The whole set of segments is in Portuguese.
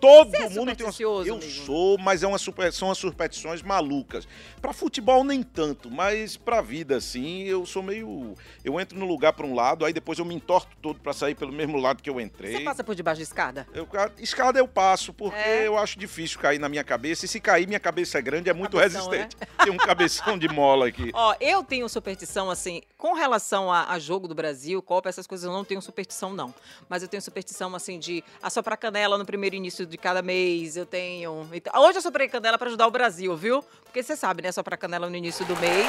Todo é mundo tem Eu amigo? sou, mas é uma super... são as superstições malucas. Pra futebol nem tanto, mas pra vida assim, eu sou meio eu entro no lugar pra um lado, aí depois eu me entorto todo pra sair pelo mesmo lado que eu entrei. Você passa por debaixo da escada? Eu, escada eu passo, porque É? eu acho difícil cair na minha cabeça. E se cair, minha cabeça é grande, é muito Cabeção, resistente. Tem um cabeção de mola aqui. Ó, eu tenho superstição, assim, com relação a, a jogo do Brasil, Copa, essas coisas eu não tenho superstição, não. Mas eu tenho superstição, assim, de assoprar canela no primeiro início de cada mês. Eu tenho. então- hoje eu soprei canela pra ajudar o Brasil, viu? Porque você sabe, né? Soprar canela no início do mês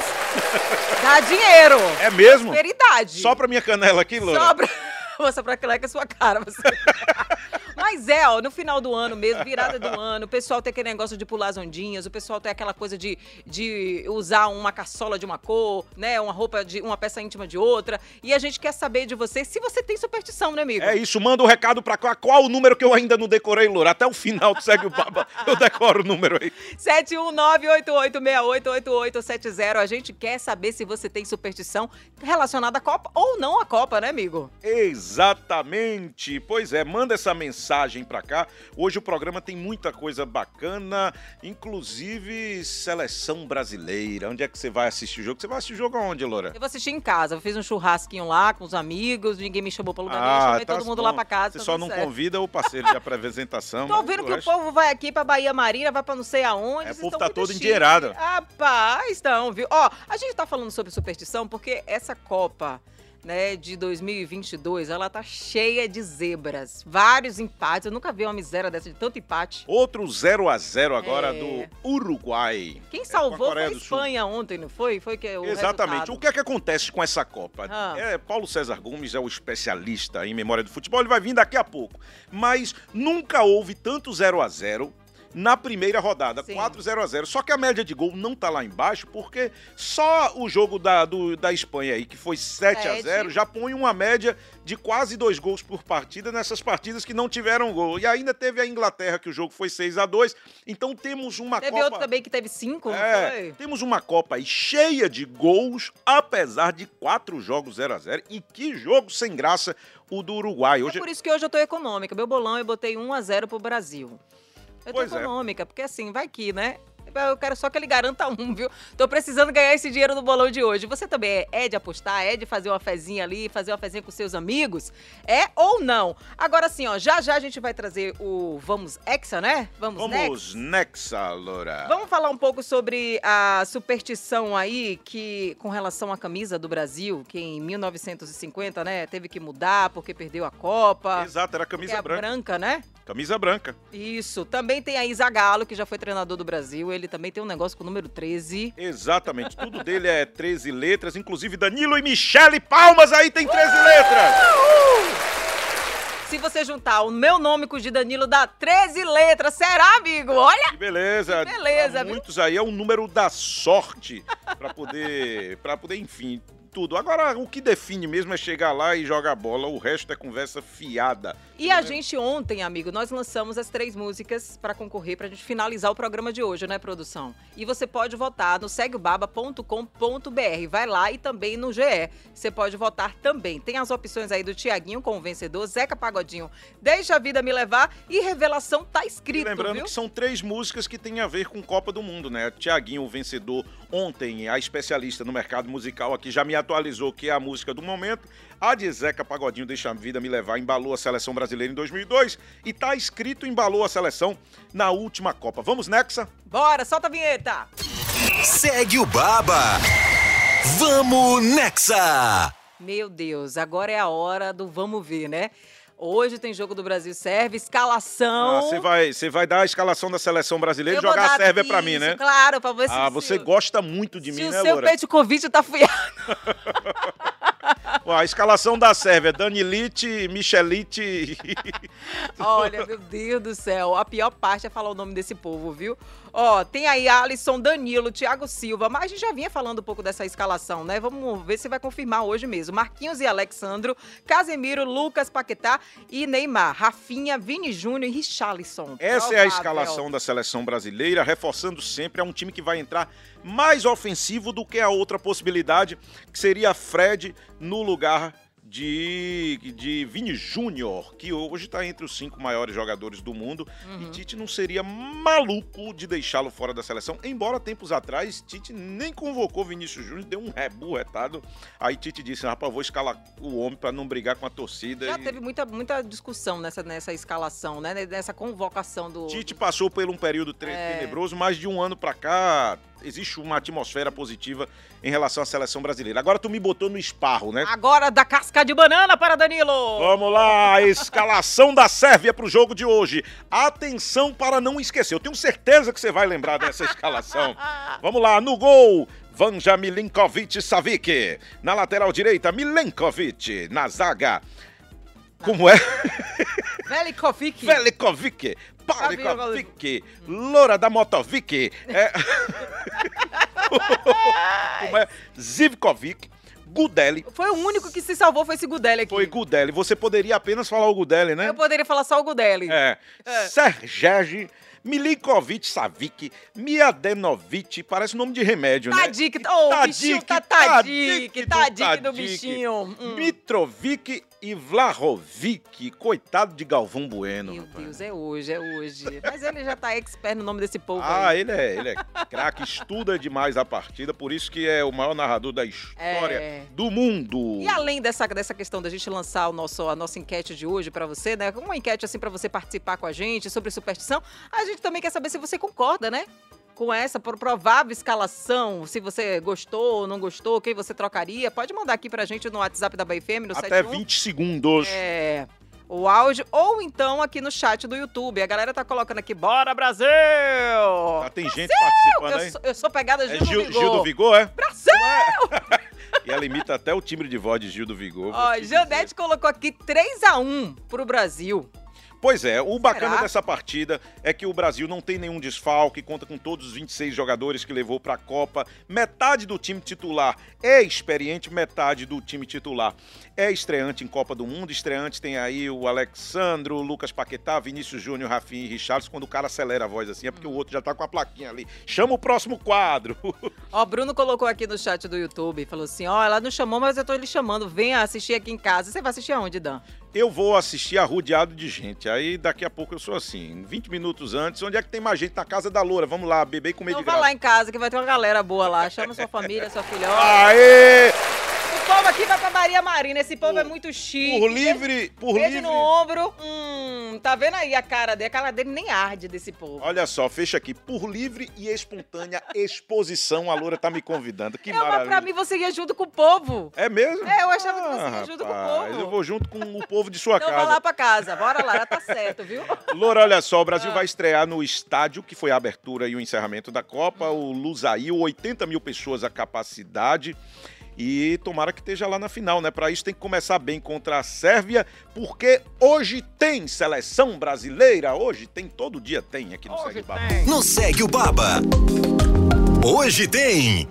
dá dinheiro. É mesmo? Prosperidade. Só pra minha canela aqui, Loura. Sobra. Vou soprar canela com a sua cara. Você... Mas é, ó, no final do ano mesmo, virada do ano, o pessoal tem aquele negócio de pular as ondinhas, o pessoal tem aquela coisa de, de usar uma caçola de uma cor, né? Uma roupa de uma peça íntima de outra. E a gente quer saber de você se você tem superstição, né, amigo? É isso, manda o recado pra cá. Qual o número que eu ainda não decorei, Loura? Até o final do Segue o Baba, eu decoro o número aí. 71988888870. A gente quer saber se você tem superstição relacionada à Copa ou não à Copa, né, amigo? Exatamente. Pois é, manda essa mensagem pra cá. Hoje o programa tem muita coisa bacana, inclusive seleção brasileira. Onde é que você vai assistir o jogo? Você vai assistir o jogo aonde, Loura? Eu vou assistir em casa. Eu fiz um churrasquinho lá com os amigos, ninguém me chamou pra lugar nenhum, chamei todo mundo lá pra casa. Você tá só não certo. convida o parceiro de apresentação. Tô mas vendo o que o povo vai aqui pra Bahia Marina, vai pra não sei aonde. É, o povo tá muito todo endinheirado. Rapaz, estão, viu? Ó, a gente tá falando sobre superstição porque essa Copa, né, de 2022, ela tá cheia de zebras. Vários empates. Eu nunca vi uma miséria dessa de tanto empate. Outro 0 a 0 agora É. do Uruguai. Quem É, salvou a Coreia foi a do Sul. Espanha ontem, não foi? Foi que o Exatamente. resultado. O que é que acontece com essa Copa? Ah. É, Paulo César Gomes é o especialista em memória do futebol, ele vai vir daqui a pouco. Mas nunca houve tanto 0 a 0 na primeira rodada, Sim. 4 0 a 0 Só que a média de gol não tá lá embaixo, porque só o jogo da, do- da Espanha aí, que foi 7 a Sete. 0 já põe uma média de quase dois gols por partida nessas partidas que não tiveram gol. E ainda teve a Inglaterra, que o jogo foi 6 a 2 Então temos uma Teve Copa... outro também que teve cinco, É, temos uma Copa aí cheia de gols, apesar de quatro jogos 0 a 0 E que jogo sem graça o do Uruguai. É Hoje por isso que hoje eu tô econômica. Meu bolão eu botei 1 a 0 pro Brasil. Eu tô é. econômica, porque assim, vai que, né? Eu quero só que ele garanta um, viu? Tô precisando ganhar esse dinheiro no bolão de hoje. Você também é, é de apostar, é de fazer uma fezinha ali, fazer uma fezinha com seus amigos? É ou não? Agora assim, ó, já já a gente vai trazer o Vamos Hexa, né? Vamos, Nexa. Vamos, Nexa, Loura. Vamos falar um pouco sobre a superstição aí que com relação à camisa do Brasil, que em 1950, né, teve que mudar porque perdeu a Copa. Exato, era é camisa a branca. branca, né? Camisa branca. Isso. Também tem a Isa Galo, que já foi treinador do Brasil. Ele também tem um negócio com o número 13. Exatamente. Tudo dele é 13 letras, inclusive Danilo e Michele Palmas aí tem 13 letras. Se você juntar o meu nome com o de Danilo, dá 13 letras. Será, amigo? Olha! Que beleza. Que beleza, viu? muitos aí é o número da sorte para poder, para poder, enfim, tudo. Agora o que define mesmo é chegar lá e jogar bola, o resto é conversa fiada. E a gente ontem, amigo, nós lançamos as três músicas para concorrer pra gente finalizar o programa de hoje, né, produção? E você pode votar no segueobaba.com.br. Vai lá e também no GE. Você pode votar também. Tem as opções aí do Tiaguinho com o vencedor, Zeca Pagodinho, Deixa a Vida Me Levar e Revelação tá E escrito, lembrando viu? que são três músicas que têm a ver com Copa do Mundo, né? Tiaguinho, o vencedor, ontem, a especialista no mercado musical aqui, já me atualizou que é a música do momento. A de Zeca Pagodinho, Deixa a Vida Me Levar, embalou a seleção brasileira em 2002 e tá escrito embalou a seleção na última Copa. Vamos, Nexa? Bora, solta a vinheta! Segue o Baba. Vamos Nexa. Meu Deus, agora é a hora do vamos ver, né? Hoje tem jogo do Brasil Serve, escalação. Ah, Você vai, você vai dar a escalação da seleção brasileira Eu e jogar a Sérvia pra mim, né? Claro, pra ver se Ah, você se- gosta muito de se mim, o né, seu Loura? peito convite tá fiado. A escalação da Sérvia, Danilite, Michelite. Olha, meu Deus do céu. A pior parte é falar o nome desse povo, viu? Ó, tem aí Alisson, Danilo, Thiago Silva, mas a gente já vinha falando um pouco dessa escalação, né? Vamos ver se vai confirmar hoje mesmo. Marquinhos e Alexandro, Casemiro, Lucas, Paquetá e Neymar, Rafinha, Vini Júnior e Richarlison. Essa é a Provável. escalação da seleção brasileira, reforçando sempre, é um time que vai entrar mais ofensivo do que a outra possibilidade, que seria Fred no lugar de, de Vini Júnior, que hoje está entre os cinco maiores jogadores do mundo. Uhum. E Tite não seria maluco de deixá-lo fora da seleção, embora tempos atrás Tite nem convocou Vinícius Júnior, deu um rebu retado. Aí Tite disse: rapaz, vou escalar o homem para não brigar com a torcida. Já E teve muita, muita discussão nessa, nessa escalação, né? Nessa convocação do. Tite passou por um período É. tenebroso, mas de um ano pra cá existe uma atmosfera positiva em relação à seleção brasileira. Agora tu me botou no esparro, né? Agora da casca de banana para Danilo! Vamos lá, escalação da Sérvia para o jogo de hoje. Atenção para não esquecer. Eu tenho certeza que você vai lembrar dessa escalação. Vamos lá, no gol, Vanja Milinkovic Savic. Na lateral direita, Milenkovic. Na zaga, como é? Velikovic. Velikovic. Palikovic. Loura da Motovic. É... como é? Zivkovic. Gudelli. Foi o único que se salvou, foi esse Gudelli aqui. Foi Gudelli. Você poderia apenas falar o Gudelli, né? Eu poderia falar só o Gudelli. É. Sergej Milinkovic Savic, Miadenovic, parece nome de remédio, né? Tadic, ô, o bichinho tá Tadic, do Tadic do bichinho. Hum. Mitrovic e Vlahovic, coitado de Galvão Bueno. Meu rapaz. Deus, é hoje, é hoje. Mas ele já tá expert no nome desse povo Ah, aí. ele é, ele é craque, estuda demais a partida, por isso que é o maior narrador da história É. do mundo. E além dessa, dessa questão da gente lançar o nosso, a nossa enquete de hoje pra você, né? Uma enquete assim pra você participar com a gente sobre superstição, a gente também quer saber se você concorda, né? Com essa pro- provável escalação, se você gostou ou não gostou, quem você trocaria, pode mandar aqui pra gente no WhatsApp da BFM, no Até 71. 20 segundos. É. O áudio, ou então aqui no chat do YouTube. A galera tá colocando aqui, bora Brasil! Já tem gente participando Eu aí. sou, eu sou pegada É Gil, Gil, do Vigor. Gil do Vigor, é? Brasil! E ela imita até o timbre de voz de Gil do Vigor. Ó, dizer. Janete colocou aqui 3x1 pro Brasil. Pois é, o bacana Será? dessa partida é que o Brasil não tem nenhum desfalque, conta com todos os 26 jogadores que levou para a Copa. Metade do time titular é experiente, metade do time titular é estreante em Copa do Mundo. Estreante tem aí o Alexandro, o Lucas Paquetá, Vinícius Júnior, Rafinha e Richarlison. Quando o cara acelera a voz assim, é porque o outro já tá com a plaquinha ali. Chama o próximo quadro. Ó, Bruno colocou aqui no chat do YouTube, falou assim, ó, ela não chamou, mas eu tô lhe chamando, venha assistir aqui em casa. Você vai assistir aonde, Dan? Eu vou assistir arrodeado de gente. Aí daqui a pouco eu sou assim, 20 minutos antes. Onde é que tem mais gente? Na casa da Loura. Vamos lá, beber e comer Então de graça. lá em casa que vai ter uma galera boa lá. Chama sua família, sua filhota. Aê! Povo aqui vai pra Maria Marina. Esse povo é muito chique. Por livre, por Beijo livre. no ombro. Hum, tá vendo aí a cara dele? A cara dele nem arde desse povo. Olha só, fecha aqui. Por livre e espontânea exposição, a Loura tá me convidando. Que É, mas maravilha. pra mim você ia junto com o povo. É mesmo? É, eu achava que você Ah, ia junto com o rapaz, povo. Eu vou junto com o povo de sua Então casa. lá pra casa. Bora lá, já tá certo, viu? Loura, olha só, o Ah. Brasil vai estrear no estádio, que foi a abertura e o encerramento da Copa, o Lusail, 80 mil pessoas a capacidade. E tomara que esteja lá na final, né? Para isso tem que começar bem contra a Sérvia, porque hoje tem seleção brasileira. Hoje tem, todo dia tem aqui no Segue Baba. No Segue o Baba. Hoje tem.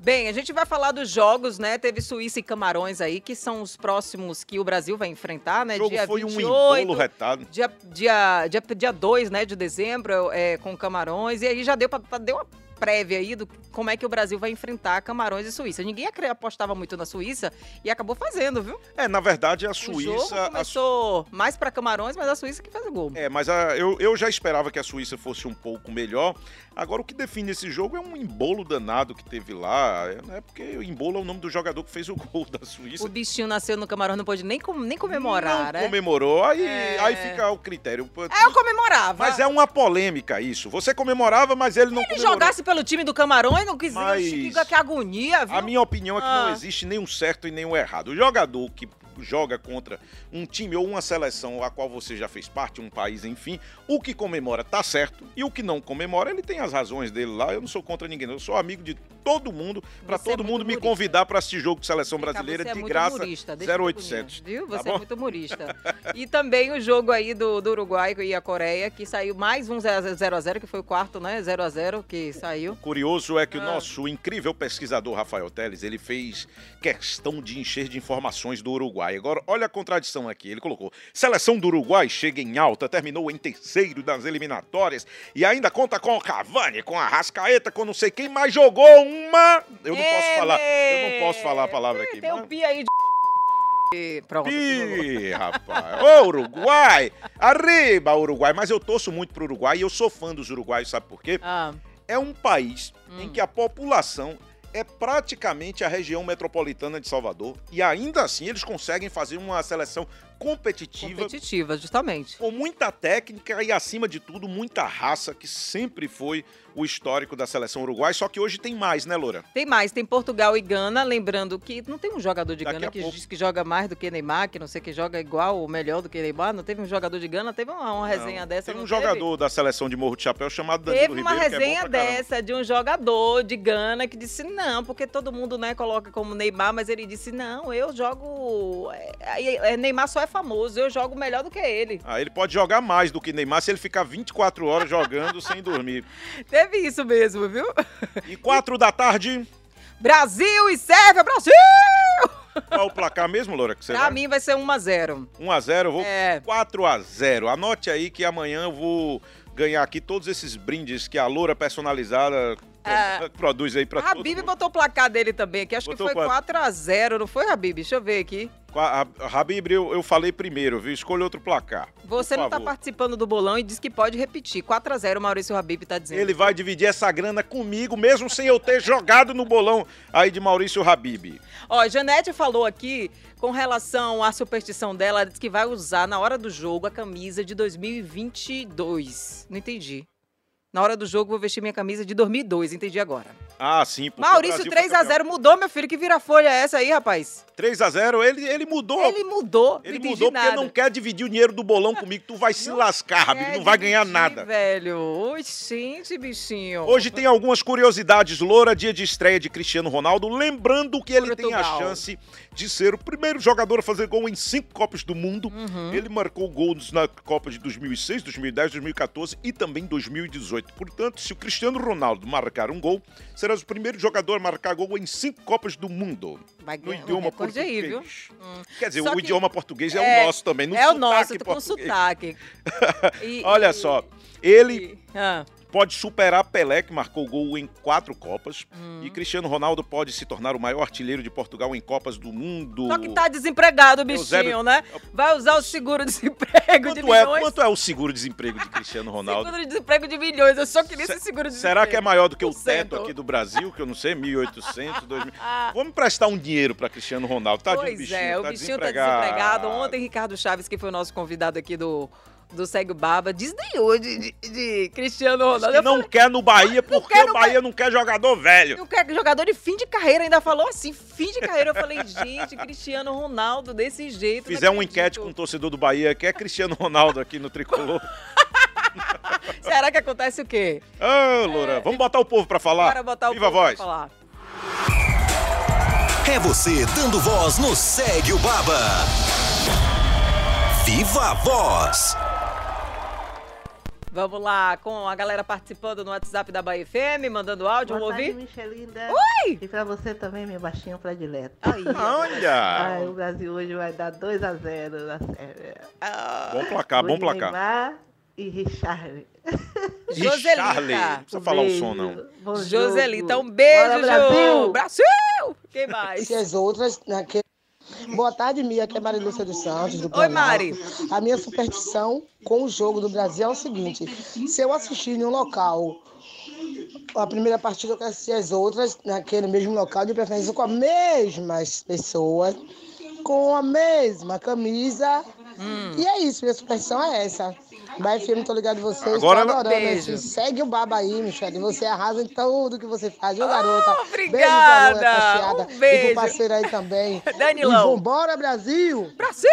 Bem, a gente vai falar dos jogos, né? Teve Suíça e Camarões aí, que são os próximos que o Brasil vai enfrentar, né? O jogo dia foi um 28, embolo retado. dia, dia, dia, dia 2, né, de dezembro, é, com Camarões. E aí já deu, pra, pra- deu uma prévia aí do como é que o Brasil vai enfrentar Camarões e Suíça. Ninguém apostava muito na Suíça e acabou fazendo, viu? É, na verdade, a o jogo Suíça. a começou mais pra Camarões, mas a Suíça que fez o gol. É, mas a- eu, eu já esperava que a Suíça fosse um pouco melhor. Agora, o que define esse jogo é um embolo danado que teve lá. É, né, porque o embolo é o nome do jogador que fez o gol da Suíça. O bichinho nasceu no Camarões, não pôde nem, com- nem comemorar, Não né? comemorou. Aí, É. aí fica o critério. É, eu comemorava. Mas é uma polêmica isso. Você comemorava, mas ele não ele comemorou. jogasse pelo time do Camarões, não quis Mas- que, agonia, viu? A minha opinião é que não Ah. existe nenhum certo e nenhum errado. O jogador que joga contra um time ou uma seleção a qual você já fez parte, um país, enfim, o que comemora tá certo e o que não comemora, ele tem as razões dele lá. Eu não sou contra ninguém, eu sou amigo de todo mundo, pra Você é todo mundo muito me convidar pra assistir jogo de seleção brasileira você é de muito graça. humorista, deixa eu 0800. ver, Viu? Tá Você é bom? muito humorista. e também o jogo aí do, do Uruguai e a Coreia, que saiu mais um 0x0, que foi o quarto, né? 0x0 que saiu. Curioso é que o Ah. nosso incrível pesquisador Rafael Teles, ele fez questão de encher de informações do Uruguai. Agora, olha a contradição aqui. Ele colocou: seleção do Uruguai chega em alta, terminou em terceiro das eliminatórias e ainda conta com o Cavani, com a Rascaeta, com não sei quem, mas jogou uma. Eu não posso É, falar. Eu não posso falar a palavra aqui. Tem mas- um pi aí de. Pronto. Ih, rapaz. Ô, Uruguai! Arriba, Uruguai! Mas eu torço muito pro Uruguai e eu sou fã dos uruguaios, sabe por quê? Ah, é um país Hum. em que a população é praticamente a região metropolitana de Salvador. E ainda assim eles conseguem fazer uma seleção competitiva competitiva, justamente. com muita técnica e acima de tudo muita raça que sempre foi o histórico da seleção uruguai, só que hoje tem mais, né, Loura? Tem mais, tem Portugal e Gana, lembrando que não tem um jogador de Daqui Gana que pouco. diz que joga mais do que Neymar, que não sei que joga igual ou melhor do que Neymar. Não teve um jogador de Gana, teve uma, uma resenha Não, dessa. Tem um teve? jogador da seleção de Morro de Chapéu chamado Danilo Teve uma Ribeiro, é resenha caramba. dessa de um jogador de Gana que disse não, porque todo mundo né, coloca como Neymar, mas ele disse não, eu jogo. é, é, Neymar só é famoso, eu jogo melhor do que ele. Ah, ele pode jogar mais do que Neymar se ele ficar 24 horas jogando sem dormir. Teve isso mesmo, viu? E 4 da tarde, Brasil e Sérvia, Brasil! qual é o placar mesmo, Loura? Que você Pra vai? mim vai ser 1 a 0 1 a 0 eu vou É. 4 a 0 Anote aí que amanhã eu vou ganhar aqui todos esses brindes que a Loura personalizada É. produz aí pra todo Habib mundo. botou o placar dele também aqui, acho Botou que foi quanto? 4 a 0 não foi, Habib? Deixa eu ver aqui. Habib, eu, eu falei primeiro, viu? Escolha outro placar. Você não tá favor. participando do bolão e diz que pode repetir. 4 a 0 o Maurício Habib tá dizendo. Ele vai dividir essa grana comigo, mesmo sem eu ter jogado no bolão aí de Maurício Habib. Ó, Janete falou aqui com relação à superstição dela, ela disse que vai usar na hora do jogo a camisa de 2022. Não entendi. Na hora do jogo vou vestir minha camisa de 2002, entendi agora. Ah, sim. Maurício Brasil 3 foi a campeão. 0 mudou, meu filho, que vira folha é essa aí, rapaz? 3 a 0 ele, ele mudou. Ele mudou, Ele não mudou porque nada. não quer dividir o dinheiro do bolão comigo. Tu vai se lascar, Habib, Quer não vai ganhar nada. velho. Oxente, bichinho. Hoje tem algumas curiosidades, Loura, dia de estreia de Cristiano Ronaldo. Lembrando que ele tem a Portugal. chance de ser o primeiro jogador a fazer gol em cinco Copas do Mundo. Uhum. Ele marcou gols na Copa de 2006, 2010, 2014 e também 2018. Portanto, se o Cristiano Ronaldo marcar um gol, será o primeiro jogador a marcar gol em cinco Copas do Mundo. Vai No idioma português. aí, viu? Hum. Quer dizer, Só o idioma português é, É, o nosso também. No é o nosso, tô com sotaque. E- Olha e- só, ele e- ah, pode superar Pelé, que marcou gol em quatro Copas. hum. E Cristiano Ronaldo pode se tornar o maior artilheiro de Portugal em Copas do Mundo. Só que tá desempregado, bichinho, Eusébio- né? Vai usar o seguro-desemprego de é, milhões. quanto é o seguro-desemprego de Cristiano Ronaldo? Seguro-desemprego de milhões. Eu só queria Se- esse seguro-desemprego. Será que é maior do que o Um teto aqui do Brasil, que eu não sei, 1.800, 2.000? Ah, Vamos prestar um dinheiro para Cristiano Ronaldo. Tá pois bichinho, é, o tá bichinho tá desempregado. desempregado. Ontem, Ricardo Chaves, que foi o nosso convidado aqui do, do Segue o Baba, desdenhou de, de, de Cristiano Ronaldo. que não falei, quer no Bahia porque quer o Bahia não quer jogador velho. eu quero jogador de fim de carreira, ainda falou assim, fim de carreira. Eu falei, gente, Cristiano Ronaldo desse jeito. não Fizer uma enquete com o torcedor do Bahia, quer Cristiano Ronaldo aqui no Tricolor. Será que acontece o quê? Ô, Loura, vamos botar o povo pra falar? Bora botar o Viva a povo pra voz. falar. É você dando voz no Segue o Baba. Viva a voz. Vamos lá, com a galera participando no WhatsApp da Bahia FM, mandando áudio, Boa vamos ouvir? Michelinda. Oi! E pra você também, meu baixinho predileto. Aí, ó. Ai, Olha! o Brasil hoje vai dar 2 a 0 na Sérvia. Ah, Bom placar, bom placar. Neymar e Richard. Joselita. não precisa falar o som, não. Bom Joselita, jogo. um beijo, Bora. Brasil! Brasil! Quem mais? E as outras, naquele... Boa tarde, Mia, aqui é Maria Lúcia dos Santos, do Oi. Mari. A minha superstição com o jogo do Brasil é o seguinte: se eu assistir em um local a primeira partida, eu quero assistir as outras naquele mesmo local, de preferência com as mesmas pessoas, com a mesma camisa. Hum. E é isso, minha superstição é essa. Vai, filme, tô ligado em vocês. Agora tô adorando Beijo. esse. Segue o baba aí, Michele. Você arrasa em tudo que você faz, viu, garota? Ah, obrigada. Beijo pra Cacheada. Um E beijo. pro parceiro aí também. Danilão. E vambora, Brasil! Brasil!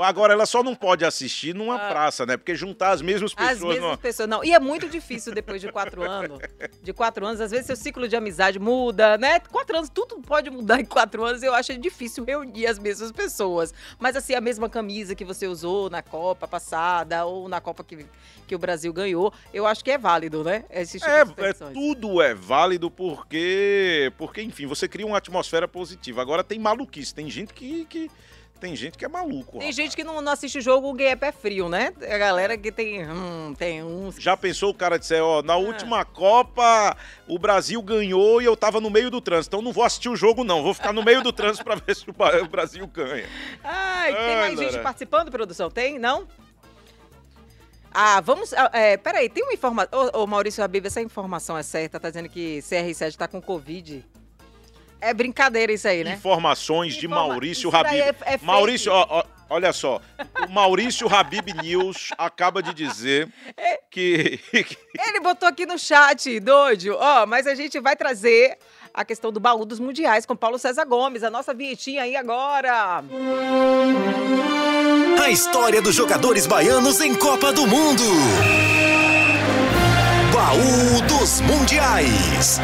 Agora, ela só não pode assistir numa praça, né? Porque juntar as mesmas Ah. As pessoas. mesmas numa- pessoas. Não, e é muito difícil depois de quatro anos. De quatro anos, às vezes seu ciclo de amizade muda, né? Quatro anos, tudo pode mudar em quatro anos. Eu acho difícil reunir as mesmas pessoas. Mas assim, a mesma camisa que você usou na Copa passada ou na Copa que, que o Brasil ganhou, eu acho que é válido, né? Esse tipo É, de é, tudo é válido porque, porque, enfim, você cria uma atmosfera positiva. Agora tem maluquice, tem gente que, que tem gente que é maluco. Tem rapaz. gente que não, não assiste o jogo, o gay é pé frio, né? A galera que tem, hum, tem uns Já pensou o cara disser, ó, Ah. na última Copa o Brasil ganhou e eu tava no meio do trânsito, então não vou assistir o jogo não, vou ficar no meio do trânsito pra ver se o Brasil ganha. Ai, tem Ai, mais gente participando, produção? Tem? Não? Ah, vamos. ah, É, peraí, tem uma informação. Ô, ô, Maurício Habib, essa informação é certa? Tá dizendo que CR7 tá com Covid. É brincadeira isso aí, né? Informações de Informa- Maurício isso Habib. é- é. Maurício, ó, ó, olha só, o Maurício Habib News acaba de dizer É. que, que Ele botou aqui no chat, doido. Ó, mas a gente vai trazer a questão do baú dos mundiais com Paulo César Gomes, a nossa vinhetinha aí agora. A história dos jogadores baianos em Copa do Mundo. Baú dos Mundiais.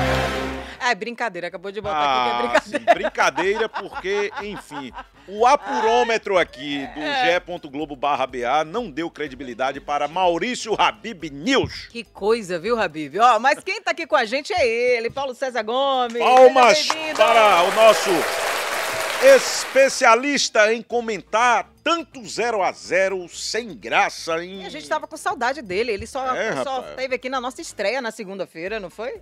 É brincadeira, acabou de botar aqui Ah, que é brincadeira. sim, brincadeira, porque, enfim, o apurômetro aqui do É. ge.globo barra BA não deu credibilidade para Maurício Habib News. Que coisa, viu, Habib? Ó, mas quem tá aqui com a gente é ele, Paulo César Gomes. Palmas para o nosso especialista em comentar tanto 0 a 0 sem graça em E a gente tava com saudade dele. Ele só, É, só esteve aqui na nossa estreia na segunda-feira, não foi?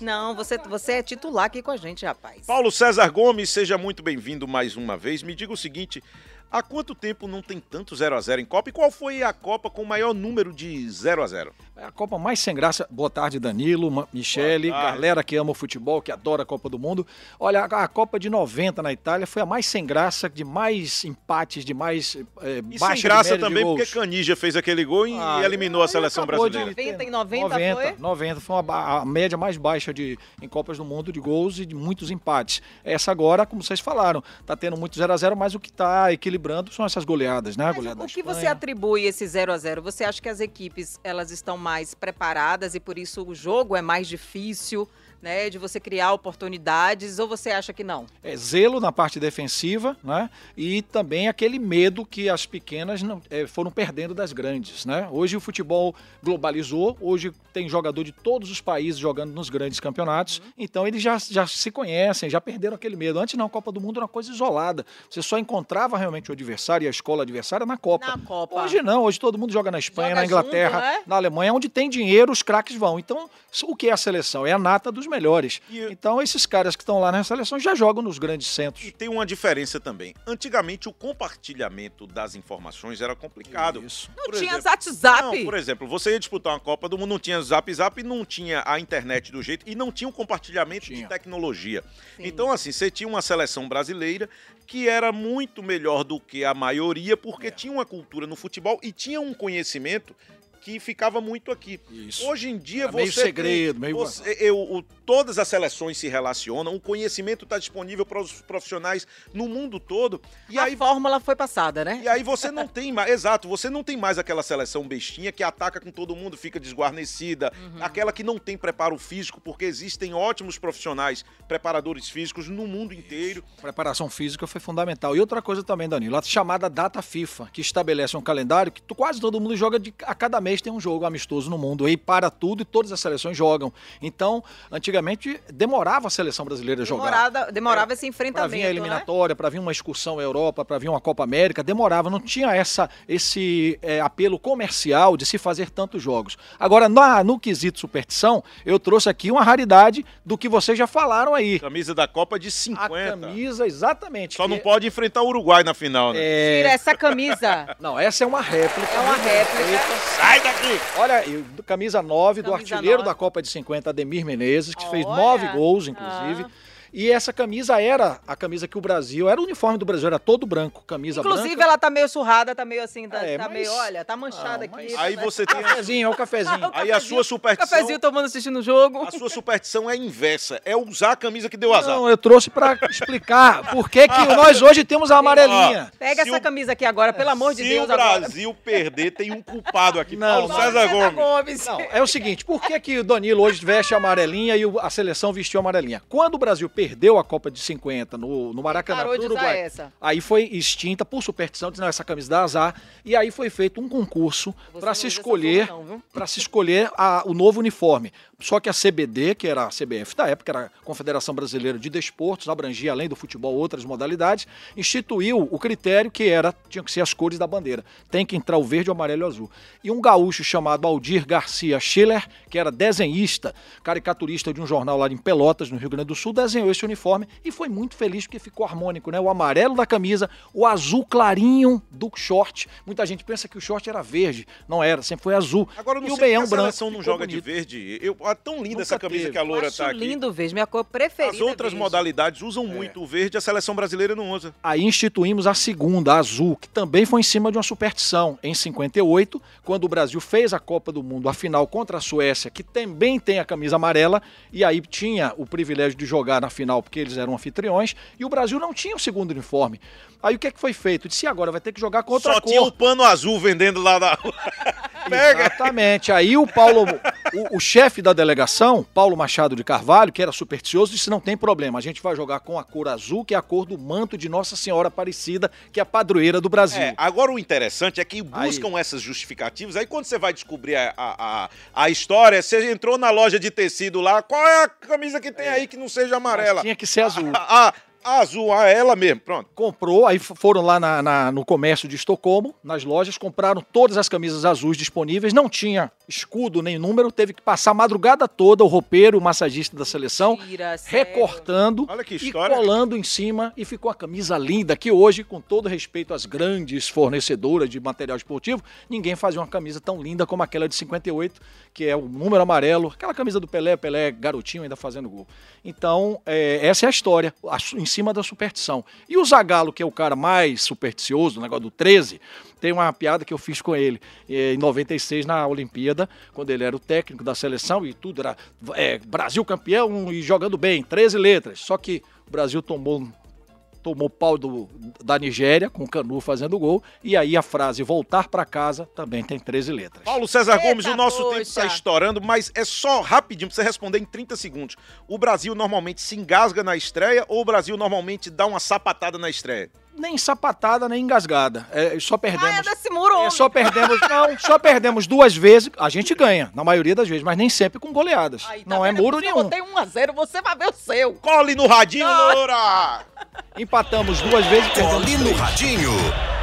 Não, você, você é titular aqui com a gente, rapaz. Paulo César Gomes, seja muito bem-vindo mais uma vez. Me diga o seguinte, há quanto tempo não tem tanto 0 a 0 em Copa e qual foi a Copa com o maior número de 0 a 0? É a Copa mais sem graça. Boa tarde, Danilo, Michele, galera que ama o futebol, que adora a Copa do Mundo. Olha, a Copa de 90 na Itália foi a mais sem graça, de mais empates, de mais é, E baixa sem graça de média de também porque Canija fez aquele gol e Ah, eliminou a seleção acabou de brasileira. 90 em 90 90, foi? 90 foi uma a média mais baixa de, em Copas do Mundo de gols e de muitos empates. Essa agora, como vocês falaram, tá tendo muito 0 a 0 mas o que tá equilibrando são essas goleadas, né? Goleada o que você atribui esse 0 a 0 Você acha que as equipes elas estão mais preparadas e por isso o jogo é mais difícil, né? De você criar oportunidades, ou você acha que não? é, zelo na parte defensiva, né? E também aquele medo que as pequenas não, é, foram perdendo das grandes, né? Hoje o futebol globalizou, hoje tem jogador de todos os países jogando nos grandes campeonatos, então eles já, já se conhecem, já perderam aquele medo. Antes não, a Copa do Mundo era uma coisa isolada. Você só encontrava realmente o adversário e a escola adversária na Copa. Na Copa. Hoje não, hoje todo mundo joga na Espanha, Joga na Inglaterra, junto, né? na Alemanha, onde tem dinheiro, os craques vão. Então, o que é a seleção? É a nata dos melhores. E- Então, esses caras que estão lá na seleção já jogam nos grandes centros. E tem uma diferença também. Antigamente, o compartilhamento das informações era complicado. Isso. Não Por tinha exemplo- WhatsApp. Não, por exemplo, você ia disputar uma Copa do Mundo, não tinha Zap Zap, não tinha a internet do jeito e não tinha um compartilhamento de Tinha. tecnologia. Sim. Então, assim, você tinha uma seleção brasileira que era muito melhor do que a maioria, porque tinha uma cultura no futebol e tinha um conhecimento que ficava muito aqui. Isso. Hoje em dia Era você meio segredo, tem, meio- você- eu- o- todas as seleções se relacionam, o conhecimento está disponível para os profissionais no mundo todo e a aí fórmula foi passada, né? e aí você não tem mais, exato, você não tem mais aquela seleção bestinha que ataca com todo mundo, fica desguarnecida, Uhum. aquela que não tem preparo físico, porque existem ótimos profissionais, preparadores físicos no mundo inteiro. Preparação física foi fundamental. E outra coisa também, Danilo, a chamada data FIFA, que estabelece um calendário que tu- quase todo mundo joga de, a cada mês tem um jogo amistoso no mundo. Aí para tudo e todas as seleções jogam. Então, antigamente demorava a seleção brasileira jogar. Demorava esse Para enfrentamento, vir a né? eliminatória, para vir uma excursão à Europa, para vir uma Copa América, demorava, não tinha essa, esse é, apelo comercial de se fazer tantos jogos. Agora, na- no quesito superstição, eu trouxe aqui uma raridade do que vocês já falaram aí. Camisa da Copa de A 50. camisa, exatamente. Só que não pode enfrentar o Uruguai na final, né? é- Tira essa camisa. Não, essa é uma réplica. É uma réplica. Sai daqui! Olha, do- camisa 9 do Camisa artilheiro nove. da Copa de 50, Ademir Menezes, que fez Olha. nove gols, inclusive. Ah. E essa camisa era a camisa que o Brasil, era o uniforme do Brasil, era todo branco, camisa Inclusive, branca. ela tá meio surrada, tá meio assim, tá, É, tá mas- meio, olha, tá manchada Não, aqui. mas- Aí tá- você tem a, Cafezinho, é o cafezinho. aí a sua superstição. Cafezinho tomando assistindo o jogo. A sua superstição é inversa. É usar a camisa que deu azar. Não, eu trouxe pra explicar por que, que nós hoje temos a amarelinha. Pega Se essa o- camisa aqui agora, pelo amor de Se Deus. o agora. Brasil perder, tem um culpado aqui. Não, Paulo não. César Gomes. Gomes. Não, é o seguinte, por que, que o Danilo hoje veste amarelinha e o- a seleção vestiu amarelinha? Quando o Brasil perdeu a Copa de 50 no, no Maracanã Parou Uruguai, essa. aí foi extinta por superstição, dizendo essa camisa dá azar, e aí foi feito um concurso para se escolher para se escolher a- o novo uniforme. Só que a CBD, que era a CBF da época, era a Confederação Brasileira de Desportos, abrangia além do futebol outras modalidades, instituiu o critério que era tinham que ser as cores da bandeira. Tem que entrar o verde, o amarelo e o azul. E um gaúcho chamado Aldir Garcia Schiller, que era desenhista, caricaturista de um jornal lá em Pelotas, no Rio Grande do Sul, desenhou esse uniforme e foi muito feliz porque ficou harmônico, né? O amarelo da camisa, o azul clarinho do short. Muita gente pensa que o short era verde, não era, sempre foi azul. Agora não e o sei meião porque a branco. seleção não joga de bonito. verde. Eu, é tão linda Nunca essa camisa teve. que a Loura tá aqui. lindo verde, minha cor preferida. As outras é verde. modalidades usam muito o verde, a seleção brasileira não usa. Aí instituímos a segunda, a azul, que também foi em cima de uma superstição. Em 58, quando o Brasil fez a Copa do Mundo, a final contra a Suécia, que também tem a camisa amarela, e aí tinha o privilégio de jogar na final porque eles eram anfitriões, e o Brasil não tinha o segundo uniforme. Aí o que, é que foi feito? Disse, agora vai ter que jogar com outra Só cor. tinha o pano azul vendendo lá da rua. Pega! Exatamente. Aí o Paulo, o, o chefe da delegação, Paulo Machado de Carvalho, que era supersticioso, disse: não tem problema, a gente vai jogar com a cor azul, que é a cor do manto de Nossa Senhora Aparecida, que é a padroeira do Brasil. É, agora o interessante é que buscam essas justificativas. Aí quando você vai descobrir a, a, a, história, você entrou na loja de tecido lá, qual é a camisa que tem aí que não seja amarela? Mas tinha que ser azul. A, a- a azul, a ela mesmo, pronto. Comprou, aí foram lá na- na- no comércio de Estocolmo, nas lojas, compraram todas as camisas azuis disponíveis, não tinha escudo nem número, teve que passar a madrugada toda o roupeiro, o massagista da seleção, Mentira, recortando Olha que e colando em cima e ficou a camisa linda, que hoje, com todo respeito às grandes fornecedoras de material esportivo, ninguém fazia uma camisa tão linda como aquela de 58, que é o número amarelo, aquela camisa do Pelé, Pelé garotinho ainda fazendo gol. Então, é, essa é a história, em cima da superstição. E o Zagallo, que é o cara mais supersticioso, o negócio do 13, tem uma piada que eu fiz com ele eh, em 96 na Olimpíada, quando ele era o técnico da seleção e tudo era é, Brasil campeão e jogando bem, 13 letras. Só que o Brasil tomou tomou pau do, da Nigéria com o Canu fazendo gol e aí a frase voltar para casa também tem 13 letras. Paulo César Eita, Gomes, o nosso tempo poxa. está estourando, mas é só rapidinho pra você responder em 30 segundos. O Brasil normalmente se engasga na estreia ou o Brasil normalmente dá uma sapatada na estreia? Nem sapatada nem engasgada. É, só Ah, é perdemos. desse muro, É, só perdemos, não, só perdemos duas vezes. A gente ganha, na maioria das vezes, mas nem sempre com goleadas. Aí, tá não é muro Se nenhum. Eu botei 1x0, você vai ver o seu. Cole no radinho. Loura! Empatamos duas vezes e perdemos Cole no três. Radinho.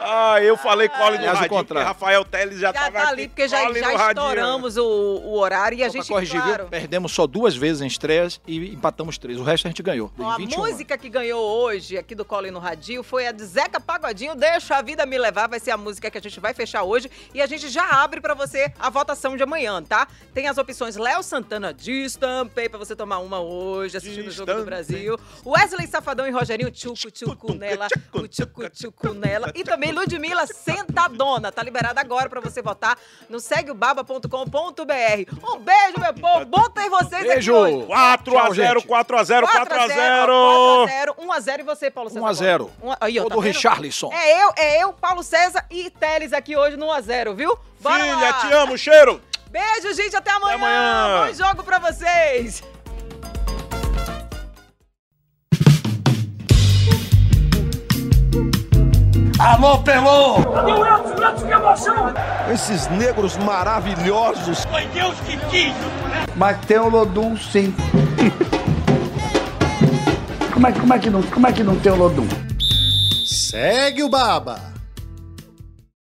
Ah, eu falei Cole no Aliás, o radinho, porque contrário. Rafael Teles já, Já tava tá aqui. ali, porque já, já estouramos o, o horário e a Só gente, corrigir, viu? claro... Perdemos só duas vezes em estreias e empatamos três. O resto a gente ganhou. Ó, a Em 21 música que ganhou hoje aqui do Cole no Radinho foi a de Zeca Pagodinho, Deixa a Vida Me Levar, vai ser a música que a gente vai fechar hoje e a gente já abre pra você a votação de amanhã, tá? Tem as opções Léo Santana, Destampei, pra você tomar uma hoje, assistindo o Jogo do. Brasil. Wesley Safadão e Rogerinho, Tchucu Tchucu nela, o Tchucu Tchucu nela. E também Ludmilla Sentadona, tá liberada agora pra você votar no segueobaba.com.br. Um beijo, meu povo, bom ter vocês Beijo. aqui hoje. 4x0, 4x0, 4x0. 4x0, 1x0 e você, Paulo César? 1 a 0. Um a- Aí, ó, Todo tá vendo? Richarlison. É eu, é eu, Paulo César e Teles aqui hoje no 1x0, viu? Bora Filha, lá. te amo, cheiro. Beijo, gente, até amanhã. amanhã. Bom jogo pra vocês. Alô, Pelô! Cadê o Edson? O Edson, que emoção! Esses negros maravilhosos. Foi Deus que quis! Mas tem o Lodum, sim. como, é, como, é que não, como é que não tem o Lodum? Segue o Baba.